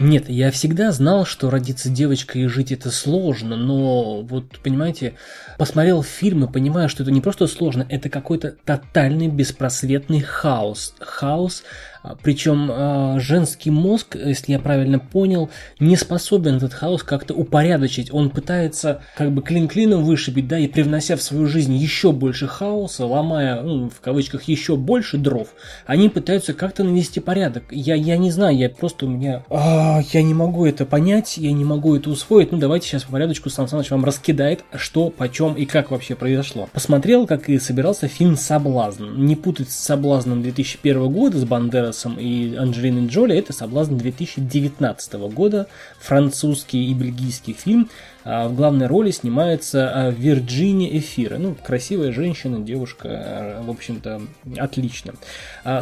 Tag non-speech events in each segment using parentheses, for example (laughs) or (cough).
Нет, я всегда знал, что родиться девочкой и жить это сложно, но вот, понимаете, посмотрел фильм и понимаю, что это не просто сложно, это какой-то тотальный беспросветный хаос. Хаос, причем а, женский мозг, если я правильно понял, не способен этот хаос как-то упорядочить. Он пытается как бы клин клином вышибить, да, и привнося в свою жизнь еще больше хаоса, ломая, ну, в кавычках, еще больше дров, они пытаются как-то навести порядок. Я, я не знаю, я просто у меня... А, я не могу это понять, я не могу это усвоить. Ну, давайте сейчас по порядочку Сан Саныч вам раскидает, что, почем и как вообще произошло. Посмотрел, как и собирался фильм «Соблазн». Не путать с «Соблазном» 2001 года с Бандерас Николасом и Анджелиной Джоли, это «Соблазн» 2019 года, французский и бельгийский фильм, в главной роли снимается а, Вирджиния Эфира. Ну, красивая женщина, девушка, а, в общем-то, отлично.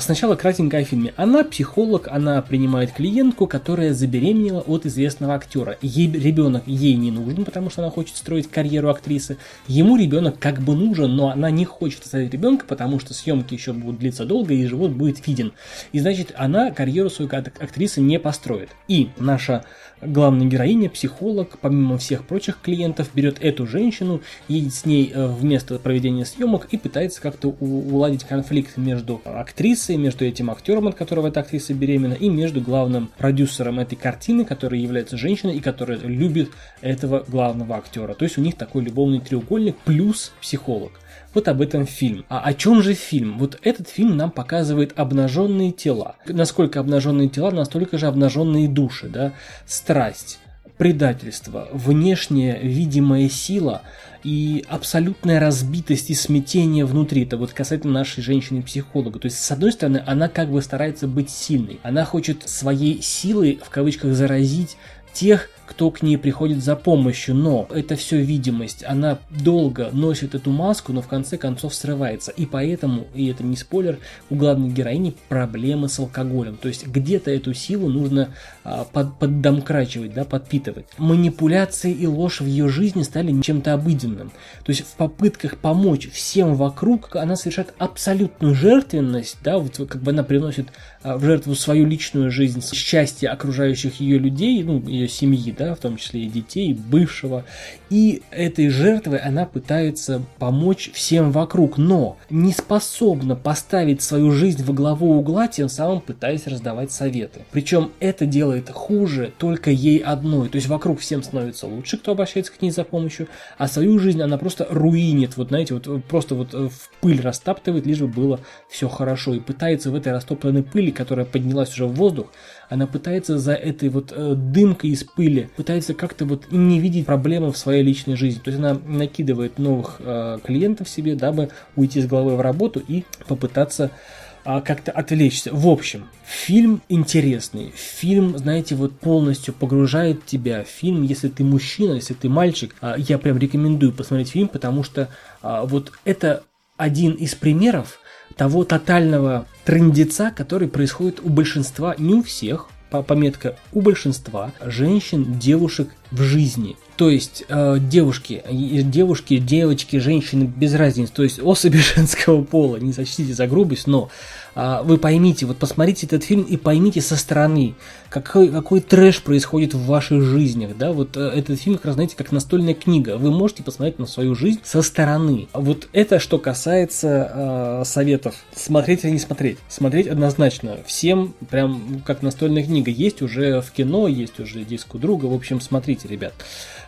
Сначала кратенько о фильме. Она психолог, она принимает клиентку, которая забеременела от известного актера. Ей ребенок ей не нужен, потому что она хочет строить карьеру актрисы. Ему ребенок как бы нужен, но она не хочет оставить ребенка, потому что съемки еще будут длиться долго и живот будет виден. И значит, она карьеру свою как актрисы не построит. И наша главная героиня, психолог, помимо всех прочих клиентов, берет эту женщину, едет с ней э, в место проведения съемок и пытается как-то уладить конфликт между актрисой, между этим актером, от которого эта актриса беременна, и между главным продюсером этой картины, который является женщиной и которая любит этого главного актера. То есть у них такой любовный треугольник плюс психолог. Вот об этом фильм. А о чем же фильм? Вот этот фильм нам показывает обнаженные тела. Насколько обнаженные тела, настолько же обнаженные души, да? Страсть, предательство, внешняя видимая сила и абсолютная разбитость и смятение внутри. Это вот касательно нашей женщины-психолога. То есть, с одной стороны, она как бы старается быть сильной. Она хочет своей силой, в кавычках, заразить тех, кто к ней приходит за помощью, но это все видимость, она долго носит эту маску, но в конце концов срывается. И поэтому, и это не спойлер, у главной героини проблемы с алкоголем. То есть где-то эту силу нужно а, под, поддомкрачивать, да, подпитывать. Манипуляции и ложь в ее жизни стали чем-то обыденным. То есть в попытках помочь всем вокруг она совершает абсолютную жертвенность, да, вот как бы она приносит а, в жертву свою личную жизнь, счастье окружающих ее людей, ну, ее семьи, да, в том числе и детей, бывшего. И этой жертвой она пытается помочь всем вокруг, но не способна поставить свою жизнь во главу угла, тем самым пытаясь раздавать советы. Причем это делает хуже только ей одной. То есть вокруг всем становится лучше, кто обращается к ней за помощью, а свою жизнь она просто руинит, вот знаете, вот просто вот в пыль растаптывает, лишь бы было все хорошо. И пытается в этой растопленной пыли которая поднялась уже в воздух, она пытается за этой вот э, дымкой из пыли, пытается как-то вот не видеть проблемы в своей личной жизни. То есть она накидывает новых э, клиентов себе, дабы уйти с головой в работу и попытаться а, как-то отвлечься. В общем, фильм интересный. Фильм, знаете, вот полностью погружает тебя. Фильм, если ты мужчина, если ты мальчик, а, я прям рекомендую посмотреть фильм, потому что а, вот это один из примеров того тотального трендеца, который происходит у большинства, не у всех, пометка у большинства женщин, девушек в жизни. То есть э, девушки, девушки, девочки, женщины без разницы, то есть особи (laughs) женского пола, не сочтите за грубость, но а, вы поймите, вот посмотрите этот фильм и поймите со стороны, какой, какой трэш происходит в ваших жизнях, да, вот э, этот фильм, как раз, знаете, как настольная книга, вы можете посмотреть на свою жизнь со стороны. Вот это, что касается э, советов, смотреть или не смотреть, смотреть однозначно, всем прям как настольная книга, есть уже в кино, есть уже диск у друга, в общем, смотрите, ребят.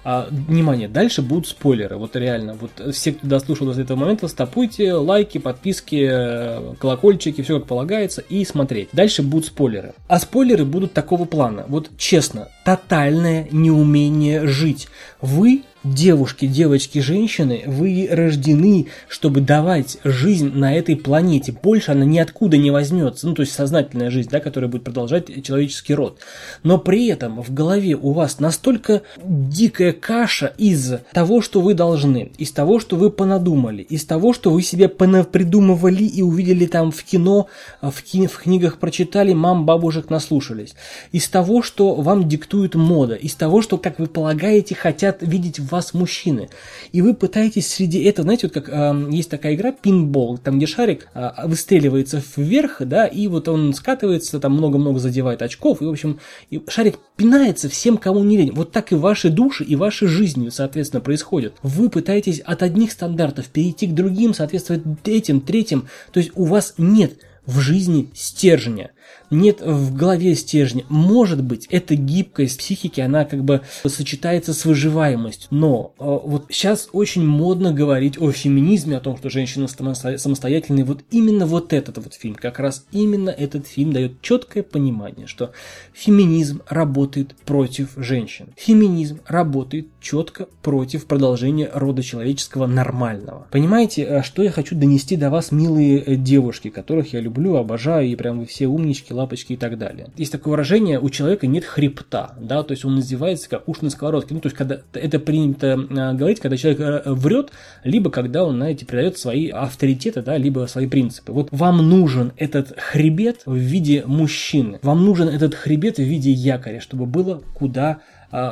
А, внимание, дальше будут спойлеры, вот реально, вот все, кто дослушал до этого момента, стопуйте, лайки, подписки, э, колокольчики, все как полагается, и смотреть. Дальше будут спойлеры. А спойлеры будут такого плана, вот честно, тотальное неумение жить. Вы девушки, девочки, женщины, вы рождены, чтобы давать жизнь на этой планете. Больше она ниоткуда не возьмется. Ну, то есть сознательная жизнь, да, которая будет продолжать человеческий род. Но при этом в голове у вас настолько дикая каша из того, что вы должны, из того, что вы понадумали, из того, что вы себе понапридумывали и увидели там в кино, в, ки- в книгах прочитали, мам, бабушек наслушались, из того, что вам диктует мода, из того, что, как вы полагаете, хотят видеть в вас мужчины. И вы пытаетесь среди этого, знаете, вот как э, есть такая игра пинбол, там где шарик э, выстреливается вверх, да, и вот он скатывается, там много-много задевает очков, и, в общем, и шарик пинается всем, кому не лень. Вот так и ваши души, и ваши жизни, соответственно, происходят. Вы пытаетесь от одних стандартов перейти к другим, соответствовать этим, третьим, то есть у вас нет в жизни стержня нет в голове стержня. Может быть, эта гибкость психики, она как бы сочетается с выживаемостью. Но э, вот сейчас очень модно говорить о феминизме, о том, что женщина самостоятельная. Вот именно вот этот вот фильм, как раз именно этот фильм дает четкое понимание, что феминизм работает против женщин. Феминизм работает четко против продолжения рода человеческого нормального. Понимаете, э, что я хочу донести до вас, милые э, девушки, которых я люблю, обожаю, и прям вы все умнички, лапочки и так далее. Есть такое выражение, у человека нет хребта, да, то есть он называется как уж на сковородке. Ну, то есть, когда это принято э, говорить, когда человек э, врет, либо когда он, знаете, передает свои авторитеты, да, либо свои принципы. Вот вам нужен этот хребет в виде мужчины, вам нужен этот хребет в виде якоря, чтобы было куда а,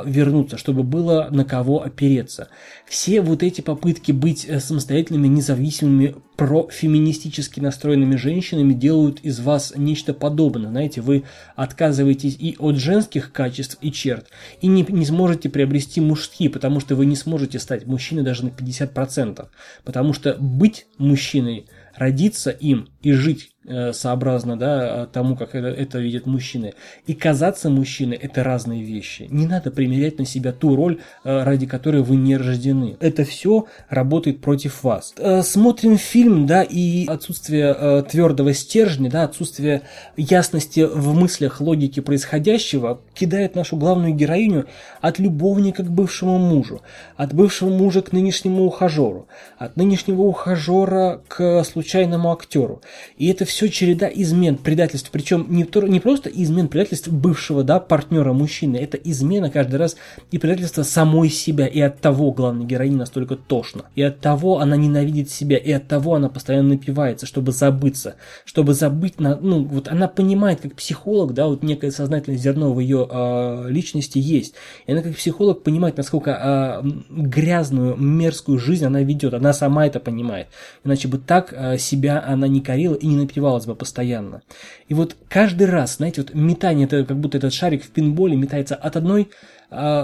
вернуться, чтобы было на кого опереться. Все вот эти попытки быть э, самостоятельными, независимыми, профеминистически настроенными женщинами делают из вас нечто подобное. Знаете, вы отказываетесь и от женских качеств и черт, и не, не сможете приобрести мужские, потому что вы не сможете стать мужчиной даже на 50%. Потому что быть мужчиной, родиться им и жить Э, сообразно да, тому, как это, это видят мужчины. И казаться мужчиной – это разные вещи. Не надо примерять на себя ту роль, э, ради которой вы не рождены. Это все работает против вас. Э, смотрим фильм, да, и отсутствие твердого стержня, да, отсутствие ясности в мыслях, логики происходящего кидает нашу главную героиню от любовника к бывшему мужу, от бывшего мужа к нынешнему ухажеру, от нынешнего ухажера к случайному актеру. И это все череда измен, предательств. Причем не, не просто измен, предательств бывшего да, партнера мужчины. Это измена каждый раз и предательство самой себя. И от того главной героини настолько тошно. И от того она ненавидит себя. И от того она постоянно напивается, чтобы забыться. Чтобы забыть, на, ну вот она понимает, как психолог, да, вот некое сознательное зерно в ее э, личности есть. И она как психолог понимает, насколько э, грязную, мерзкую жизнь она ведет. Она сама это понимает. Иначе бы так э, себя она не корила и не напивалась бы постоянно. И вот каждый раз, знаете, вот метание, это как будто этот шарик в пинболе метается от одной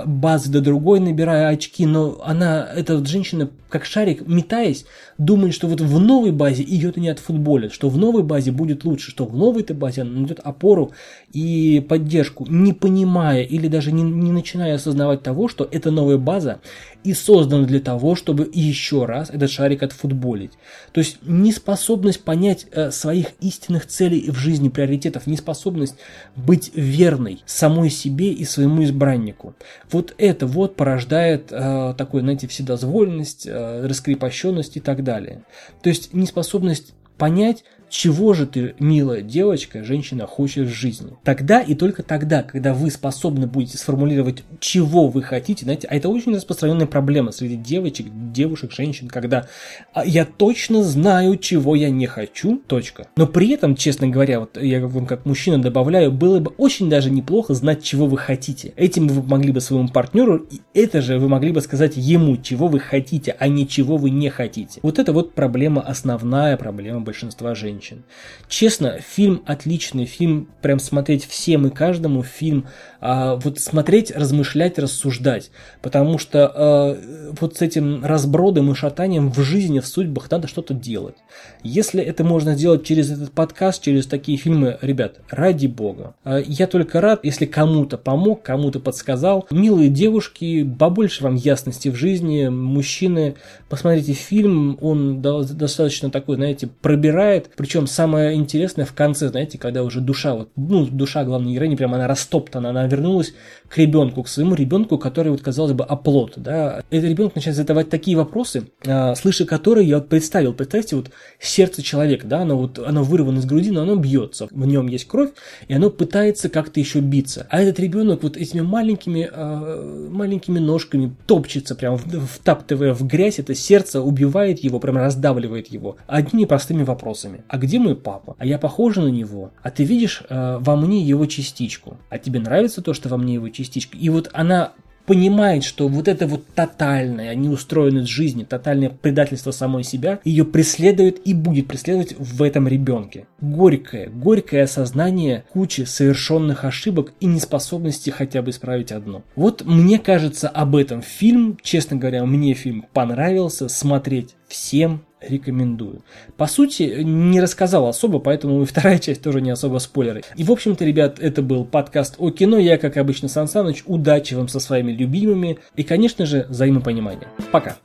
базы до другой, набирая очки, но она, эта вот женщина, как шарик, метаясь, думает, что вот в новой базе ее-то не отфутболят, что в новой базе будет лучше, что в новой-то базе она найдет опору и поддержку, не понимая или даже не, не начиная осознавать того, что эта новая база и создана для того, чтобы еще раз этот шарик отфутболить. То есть неспособность понять э, своих истинных целей в жизни, приоритетов, неспособность быть верной самой себе и своему избраннику. Вот это вот порождает э, такой, знаете, вседозволенность, э, раскрепощенность и так далее. То есть неспособность понять, чего же ты, милая девочка, женщина, хочешь в жизни. Тогда и только тогда, когда вы способны будете сформулировать, чего вы хотите, знаете, а это очень распространенная проблема среди девочек, девушек, женщин, когда «А я точно знаю, чего я не хочу, точка. Но при этом, честно говоря, вот я вам как мужчина добавляю, было бы очень даже неплохо знать, чего вы хотите. Этим вы могли бы своему партнеру, и это же вы могли бы сказать ему, чего вы хотите, а не чего вы не хотите. Вот это вот проблема, основная проблема большинства женщин женщин. Честно, фильм отличный, фильм прям смотреть всем и каждому, фильм а, вот смотреть, размышлять, рассуждать, потому что а, вот с этим разбродом и шатанием в жизни, в судьбах надо что-то делать. Если это можно сделать через этот подкаст, через такие фильмы, ребят, ради бога. А, я только рад, если кому-то помог, кому-то подсказал. Милые девушки, побольше вам ясности в жизни, мужчины, посмотрите фильм, он достаточно такой, знаете, пробирает, причем самое интересное в конце, знаете, когда уже душа, вот, ну, душа главной героини, прям она растоптана, она вернулась к ребенку, к своему ребенку, который, вот, казалось бы, оплот, да. Этот ребенок начинает задавать такие вопросы, а, слыша которые я вот представил, представьте, вот сердце человека, да, оно вот, оно вырвано из груди, но оно бьется, в нем есть кровь, и оно пытается как-то еще биться. А этот ребенок вот этими маленькими, а, маленькими ножками топчется прям, втаптывая в грязь, это сердце убивает его, прям раздавливает его одними простыми вопросами. А где мой папа? А я похожа на него? А ты видишь э, во мне его частичку? А тебе нравится то, что во мне его частичка? И вот она понимает, что вот это вот тотальная неустроенность жизни, тотальное предательство самой себя, ее преследует и будет преследовать в этом ребенке. Горькое, горькое осознание кучи совершенных ошибок и неспособности хотя бы исправить одно. Вот мне кажется об этом фильм, честно говоря, мне фильм понравился, смотреть всем рекомендую. По сути, не рассказал особо, поэтому и вторая (laughs) часть тоже не особо спойлеры. И, в общем-то, ребят, это был подкаст о кино. Я, как обычно, Сан Саныч. Удачи вам со своими любимыми и, конечно же, взаимопонимания. Пока.